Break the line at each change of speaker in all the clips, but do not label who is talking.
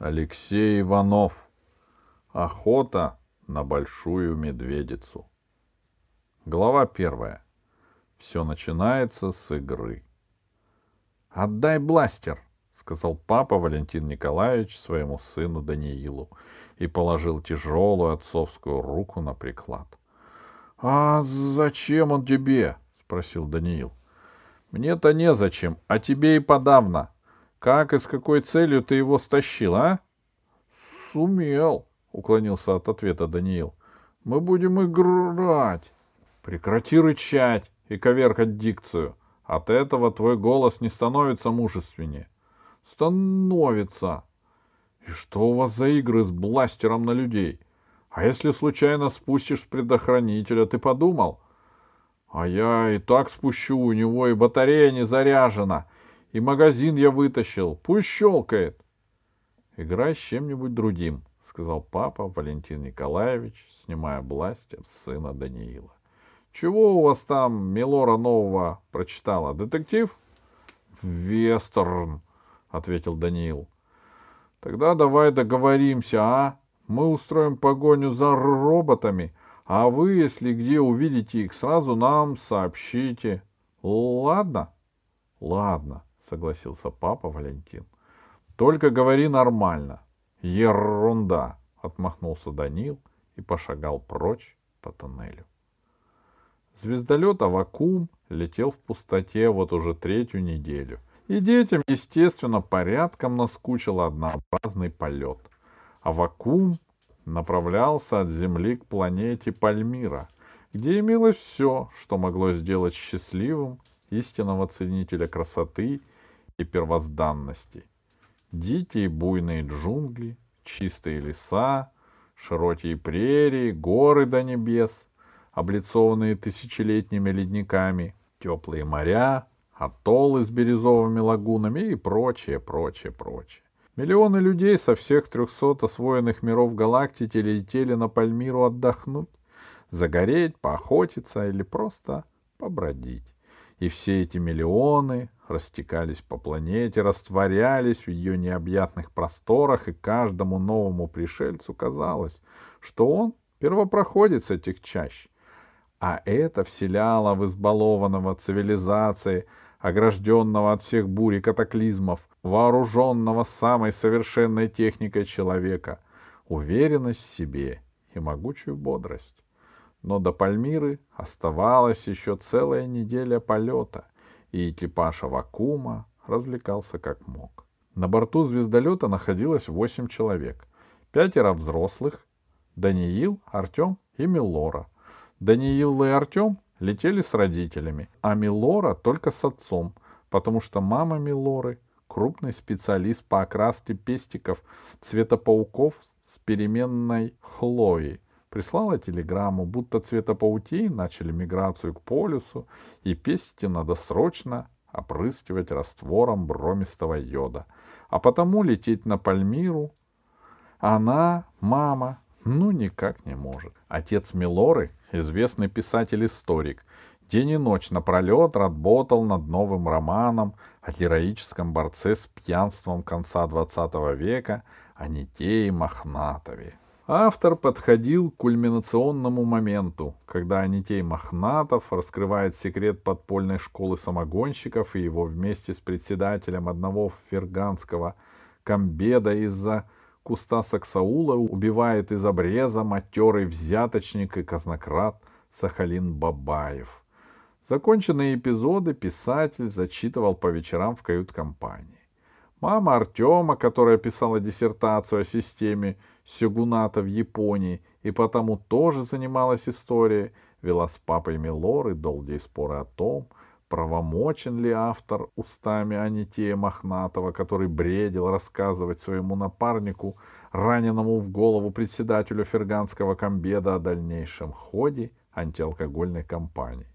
Алексей Иванов. Охота на большую медведицу. Глава первая. Все начинается с игры. «Отдай бластер!» — сказал папа Валентин Николаевич своему сыну Даниилу и положил тяжелую отцовскую руку на приклад. «А зачем он тебе?» — спросил Даниил. «Мне-то незачем, а тебе и подавно. Как и с какой целью ты его стащил, а? Сумел, уклонился от ответа Даниил. Мы будем играть. Прекрати рычать и коверкать дикцию. От этого твой голос не становится мужественнее. Становится. И что у вас за игры с бластером на людей? А если случайно спустишь предохранителя, ты подумал? А я и так спущу, у него и батарея не заряжена. И магазин я вытащил. Пусть щелкает. Играй с чем-нибудь другим, сказал папа Валентин Николаевич, снимая бластер сына Даниила. Чего у вас там Милора нового прочитала? Детектив? Вестерн, ответил Даниил. Тогда давай договоримся, а? Мы устроим погоню за роботами, а вы, если где увидите их, сразу нам сообщите. Ладно? Ладно согласился папа Валентин. Только говори нормально. Ерунда, отмахнулся Данил и пошагал прочь по тоннелю. Звездолет Авакум летел в пустоте вот уже третью неделю. И детям, естественно, порядком наскучил однообразный полет. Авакум направлялся от Земли к планете Пальмира, где имелось все, что могло сделать счастливым истинного ценителя красоты и первозданности. Дикие буйные джунгли, чистые леса, широкие прерии, горы до небес, облицованные тысячелетними ледниками, теплые моря, атоллы с бирюзовыми лагунами и прочее, прочее, прочее. Миллионы людей со всех трехсот освоенных миров галактики летели на Пальмиру отдохнуть, загореть, поохотиться или просто побродить. И все эти миллионы растекались по планете, растворялись в ее необъятных просторах, и каждому новому пришельцу казалось, что он первопроходец этих чащ. А это вселяло в избалованного цивилизации, огражденного от всех бурь и катаклизмов, вооруженного самой совершенной техникой человека, уверенность в себе и могучую бодрость. Но до Пальмиры оставалась еще целая неделя полета, и экипаж Авакума развлекался как мог. На борту звездолета находилось восемь человек. Пятеро взрослых, Даниил, Артем и Милора. Даниил и Артем летели с родителями, а Милора только с отцом, потому что мама Милоры — крупный специалист по окраске пестиков цветопауков с переменной Хлоей — прислала телеграмму, будто цветопаутей начали миграцию к полюсу, и пести надо срочно опрыскивать раствором бромистого йода. А потому лететь на Пальмиру она, мама, ну никак не может. Отец Милоры, известный писатель-историк, день и ночь напролет работал над новым романом о героическом борце с пьянством конца XX века Анитее Мохнатове. Автор подходил к кульминационному моменту, когда Анитей Мохнатов раскрывает секрет подпольной школы самогонщиков и его вместе с председателем одного ферганского комбеда из-за куста Саксаула убивает из обреза матерый взяточник и казнократ Сахалин Бабаев. Законченные эпизоды писатель зачитывал по вечерам в кают-компании. Мама Артема, которая писала диссертацию о системе Сёгуната в Японии и потому тоже занималась историей, вела с папой Милоры долгие споры о том, правомочен ли автор устами Анитея Мохнатова, который бредил рассказывать своему напарнику, раненому в голову председателю ферганского комбеда о дальнейшем ходе антиалкогольной кампании.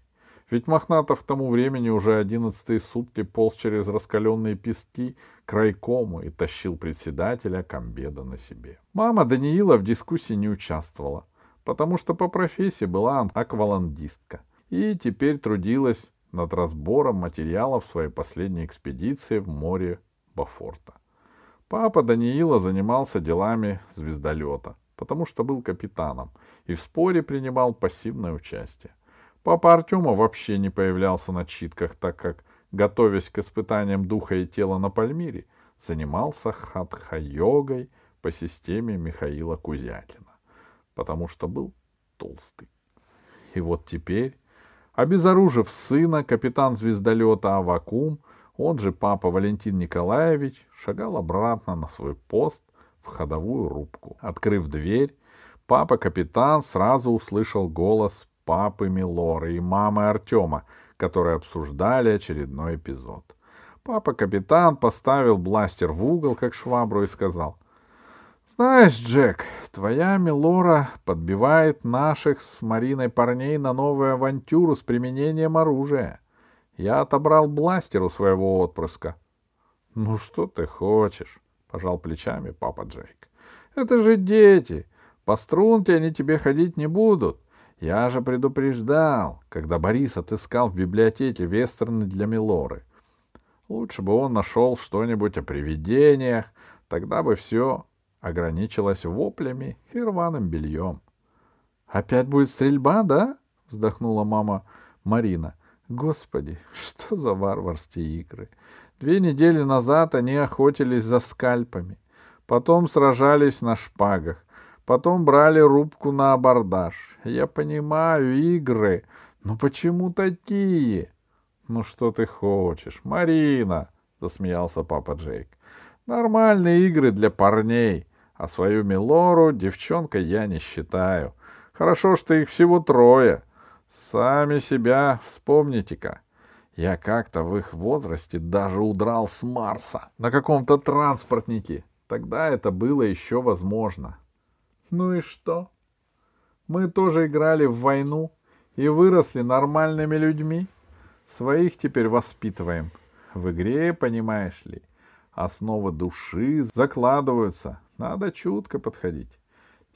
Ведь Мохнатов к тому времени уже одиннадцатые сутки полз через раскаленные пески к райкому и тащил председателя комбеда на себе. Мама Даниила в дискуссии не участвовала, потому что по профессии была акваландистка и теперь трудилась над разбором материалов своей последней экспедиции в море Бафорта. Папа Даниила занимался делами звездолета, потому что был капитаном и в споре принимал пассивное участие. Папа Артема вообще не появлялся на читках, так как, готовясь к испытаниям духа и тела на Пальмире, занимался хатха-йогой по системе Михаила Кузякина, потому что был толстый. И вот теперь, обезоружив сына, капитан звездолета Авакум — он же папа Валентин Николаевич шагал обратно на свой пост в ходовую рубку. Открыв дверь, папа-капитан сразу услышал голос папы Милоры и мамы Артема, которые обсуждали очередной эпизод. Папа-капитан поставил бластер в угол, как швабру, и сказал, «Знаешь, Джек, твоя Милора подбивает наших с Мариной парней на новую авантюру с применением оружия. Я отобрал бластер у своего отпрыска. — Ну что ты хочешь? — пожал плечами папа Джейк. — Это же дети. По струнке они тебе ходить не будут. Я же предупреждал, когда Борис отыскал в библиотеке вестерны для Милоры. Лучше бы он нашел что-нибудь о привидениях, тогда бы все ограничилось воплями и рваным бельем. — Опять будет стрельба, да? — вздохнула мама Марина. — Господи, что за варварские игры! Две недели назад они охотились за скальпами, потом сражались на шпагах, потом брали рубку на абордаж. Я понимаю, игры, но почему такие? Ну что ты хочешь, Марина? засмеялся папа Джейк. Нормальные игры для парней, а свою Милору девчонкой я не считаю. Хорошо, что их всего трое. Сами себя вспомните-ка. Я как-то в их возрасте даже удрал с Марса на каком-то транспортнике. Тогда это было еще возможно. Ну и что? Мы тоже играли в войну и выросли нормальными людьми. Своих теперь воспитываем. В игре, понимаешь ли, основы души закладываются. Надо чутко подходить.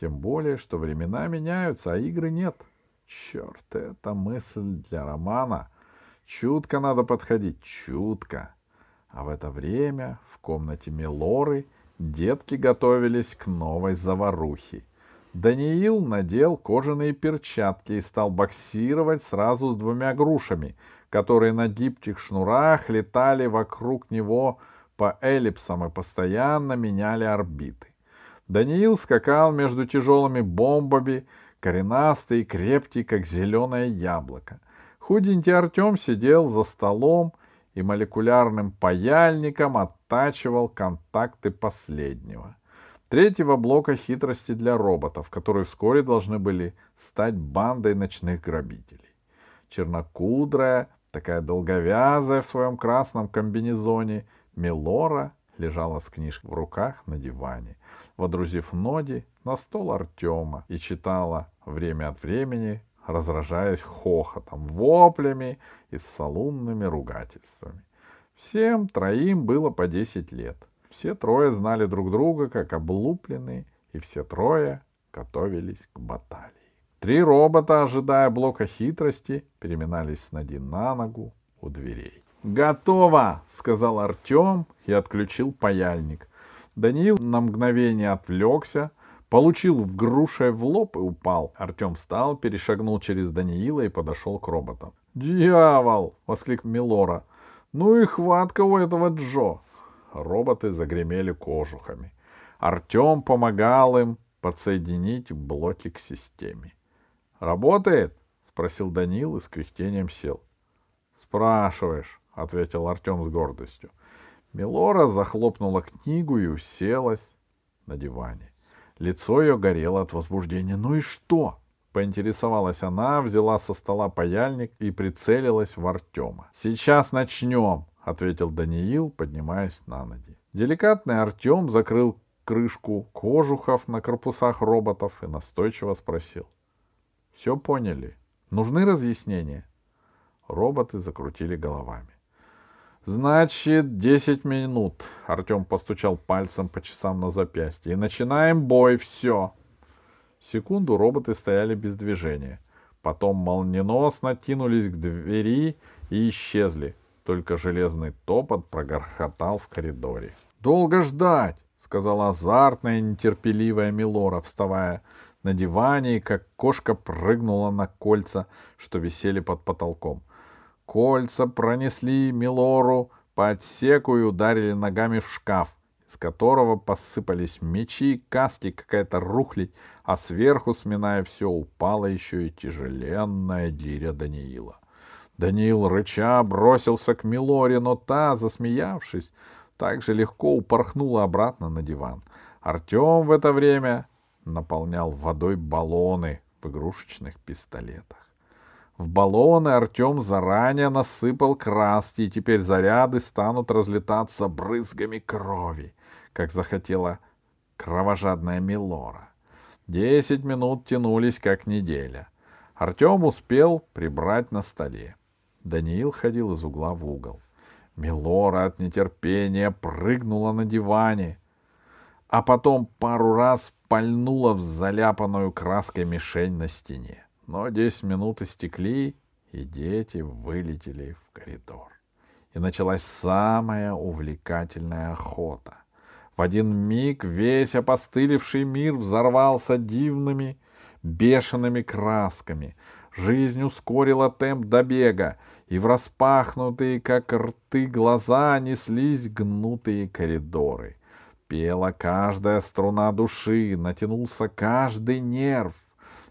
Тем более, что времена меняются, а игры нет. — Черт, это мысль для романа. Чутко надо подходить, чутко. А в это время в комнате Милоры детки готовились к новой заварухе. Даниил надел кожаные перчатки и стал боксировать сразу с двумя грушами, которые на гибких шнурах летали вокруг него по эллипсам и постоянно меняли орбиты. Даниил скакал между тяжелыми бомбами, коренастый и крепкий, как зеленое яблоко. Худенький Артем сидел за столом и молекулярным паяльником оттачивал контакты последнего. Третьего блока хитрости для роботов, которые вскоре должны были стать бандой ночных грабителей. Чернокудрая, такая долговязая в своем красном комбинезоне, Мелора лежала с книжкой в руках на диване, водрузив ноги на стол Артема и читала время от времени, разражаясь хохотом, воплями и салунными ругательствами. Всем троим было по десять лет. Все трое знали друг друга как облупленные, и все трое готовились к баталии. Три робота, ожидая блока хитрости, переминались с ноги на ногу у дверей. «Готово!» — сказал Артем и отключил паяльник. Даниил на мгновение отвлекся, получил в груше в лоб и упал. Артем встал, перешагнул через Даниила и подошел к роботам. «Дьявол!» — воскликнул Милора. «Ну и хватка у этого Джо!» Роботы загремели кожухами. Артем помогал им подсоединить блоки к системе. «Работает?» — спросил Даниил и с кряхтением сел. «Спрашиваешь», — ответил Артем с гордостью. Милора захлопнула книгу и уселась на диване. Лицо ее горело от возбуждения. «Ну и что?» — поинтересовалась она, взяла со стола паяльник и прицелилась в Артема. «Сейчас начнем», — ответил Даниил, поднимаясь на ноги. Деликатный Артем закрыл крышку кожухов на корпусах роботов и настойчиво спросил. «Все поняли? Нужны разъяснения?» Роботы закрутили головами. Значит, десять минут. Артем постучал пальцем по часам на запястье. И начинаем бой. Все. Секунду роботы стояли без движения. Потом молниеносно кинулись к двери и исчезли. Только железный топот прогорхотал в коридоре. Долго ждать, сказала азартная нетерпеливая Милора, вставая на диване, и как кошка прыгнула на кольца, что висели под потолком. Кольца пронесли Милору по отсеку и ударили ногами в шкаф, из которого посыпались мечи, каски, какая-то рухлить, а сверху, сминая все, упала еще и тяжеленная гиря Даниила. Даниил рыча бросился к Милоре, но та, засмеявшись, так же легко упорхнула обратно на диван. Артем в это время наполнял водой баллоны в игрушечных пистолетах. В баллоны Артем заранее насыпал краски, и теперь заряды станут разлетаться брызгами крови, как захотела кровожадная Милора. Десять минут тянулись, как неделя. Артем успел прибрать на столе. Даниил ходил из угла в угол. Милора от нетерпения прыгнула на диване, а потом пару раз пальнула в заляпанную краской мишень на стене. Но десять минут истекли, и дети вылетели в коридор. И началась самая увлекательная охота. В один миг весь опостылевший мир взорвался дивными, бешеными красками. Жизнь ускорила темп добега, и в распахнутые, как рты, глаза неслись гнутые коридоры. Пела каждая струна души, натянулся каждый нерв.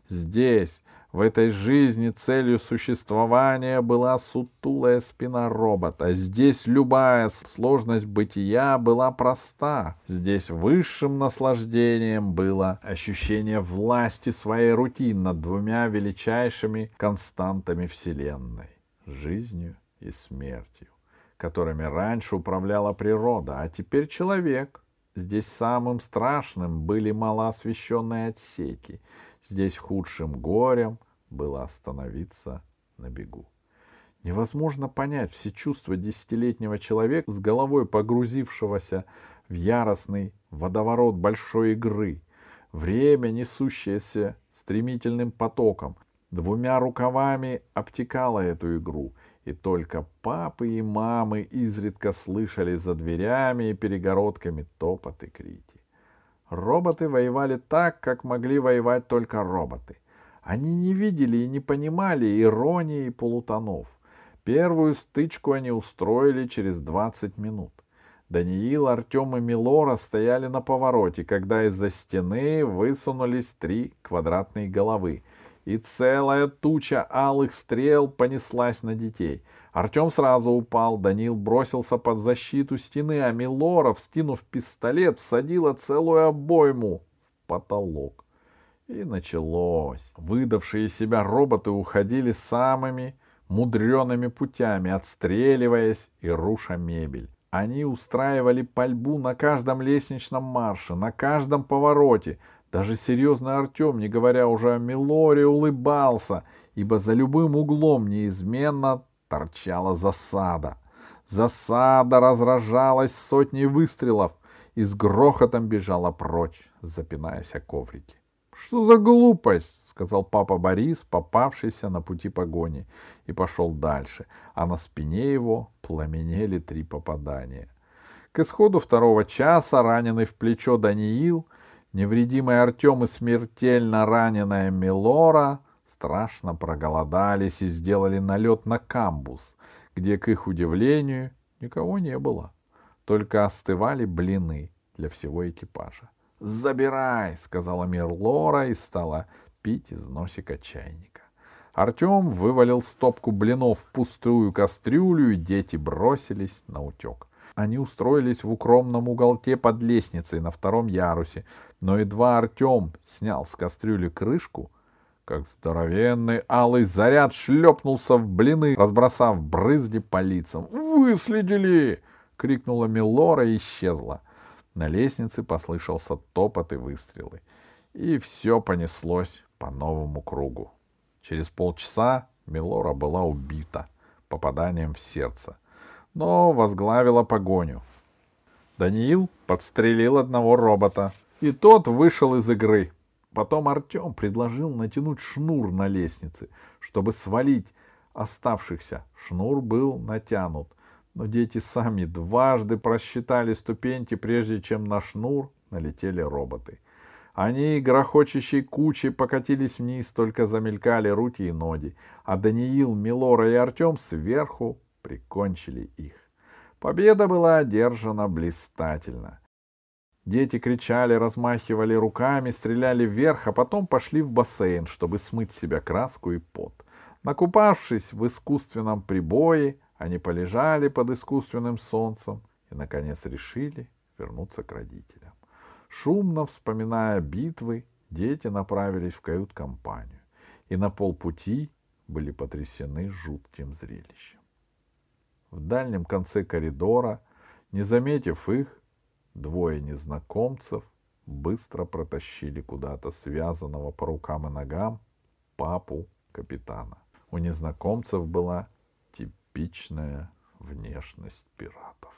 Здесь, в этой жизни, целью существования была сутулая спина робота. Здесь любая сложность бытия была проста. Здесь высшим наслаждением было ощущение власти своей рутин над двумя величайшими константами Вселенной жизнью и смертью, которыми раньше управляла природа, а теперь человек. Здесь самым страшным были малоосвещенные отсеки. Здесь худшим горем было остановиться на бегу. Невозможно понять все чувства десятилетнего человека с головой погрузившегося в яростный водоворот большой игры. Время, несущееся стремительным потоком, двумя рукавами обтекала эту игру, и только папы и мамы изредка слышали за дверями и перегородками топот и крики. Роботы воевали так, как могли воевать только роботы. Они не видели и не понимали иронии и полутонов. Первую стычку они устроили через двадцать минут. Даниил, Артем и Милора стояли на повороте, когда из-за стены высунулись три квадратные головы — и целая туча алых стрел понеслась на детей. Артем сразу упал, Данил бросился под защиту стены, а Милора, вскинув пистолет, всадила целую обойму в потолок. И началось. Выдавшие себя роботы уходили самыми мудреными путями, отстреливаясь и руша мебель. Они устраивали пальбу на каждом лестничном марше, на каждом повороте, даже серьезный Артем, не говоря уже о Милоре, улыбался, ибо за любым углом неизменно торчала засада. Засада разражалась сотней выстрелов и с грохотом бежала прочь, запинаясь о коврике. — Что за глупость? — сказал папа Борис, попавшийся на пути погони, и пошел дальше, а на спине его пламенели три попадания. К исходу второго часа раненый в плечо Даниил — Невредимый Артем и смертельно раненая Милора страшно проголодались и сделали налет на камбус, где, к их удивлению, никого не было. Только остывали блины для всего экипажа. «Забирай!» — сказала Мирлора и стала пить из носика чайника. Артем вывалил стопку блинов в пустую кастрюлю, и дети бросились на утек. Они устроились в укромном уголке под лестницей на втором ярусе, но едва Артем снял с кастрюли крышку, как здоровенный алый заряд шлепнулся в блины, разбросав брызги по лицам. «Выследили!» — крикнула Милора и исчезла. На лестнице послышался топот и выстрелы. И все понеслось по новому кругу. Через полчаса Милора была убита попаданием в сердце — но возглавила погоню. Даниил подстрелил одного робота, и тот вышел из игры. Потом Артем предложил натянуть шнур на лестнице, чтобы свалить оставшихся. Шнур был натянут, Но дети сами дважды просчитали ступеньки, прежде чем на шнур налетели роботы. Они грохочущей кучей покатились вниз, только замелькали руки и ноги, а Даниил, Милора и Артем сверху прикончили их. Победа была одержана блистательно. Дети кричали, размахивали руками, стреляли вверх, а потом пошли в бассейн, чтобы смыть с себя краску и пот. Накупавшись в искусственном прибое, они полежали под искусственным солнцем и, наконец, решили вернуться к родителям. Шумно вспоминая битвы, дети направились в кают-компанию и на полпути были потрясены жутким зрелищем. В дальнем конце коридора, не заметив их, двое незнакомцев быстро протащили куда-то связанного по рукам и ногам папу капитана. У незнакомцев была типичная внешность пиратов.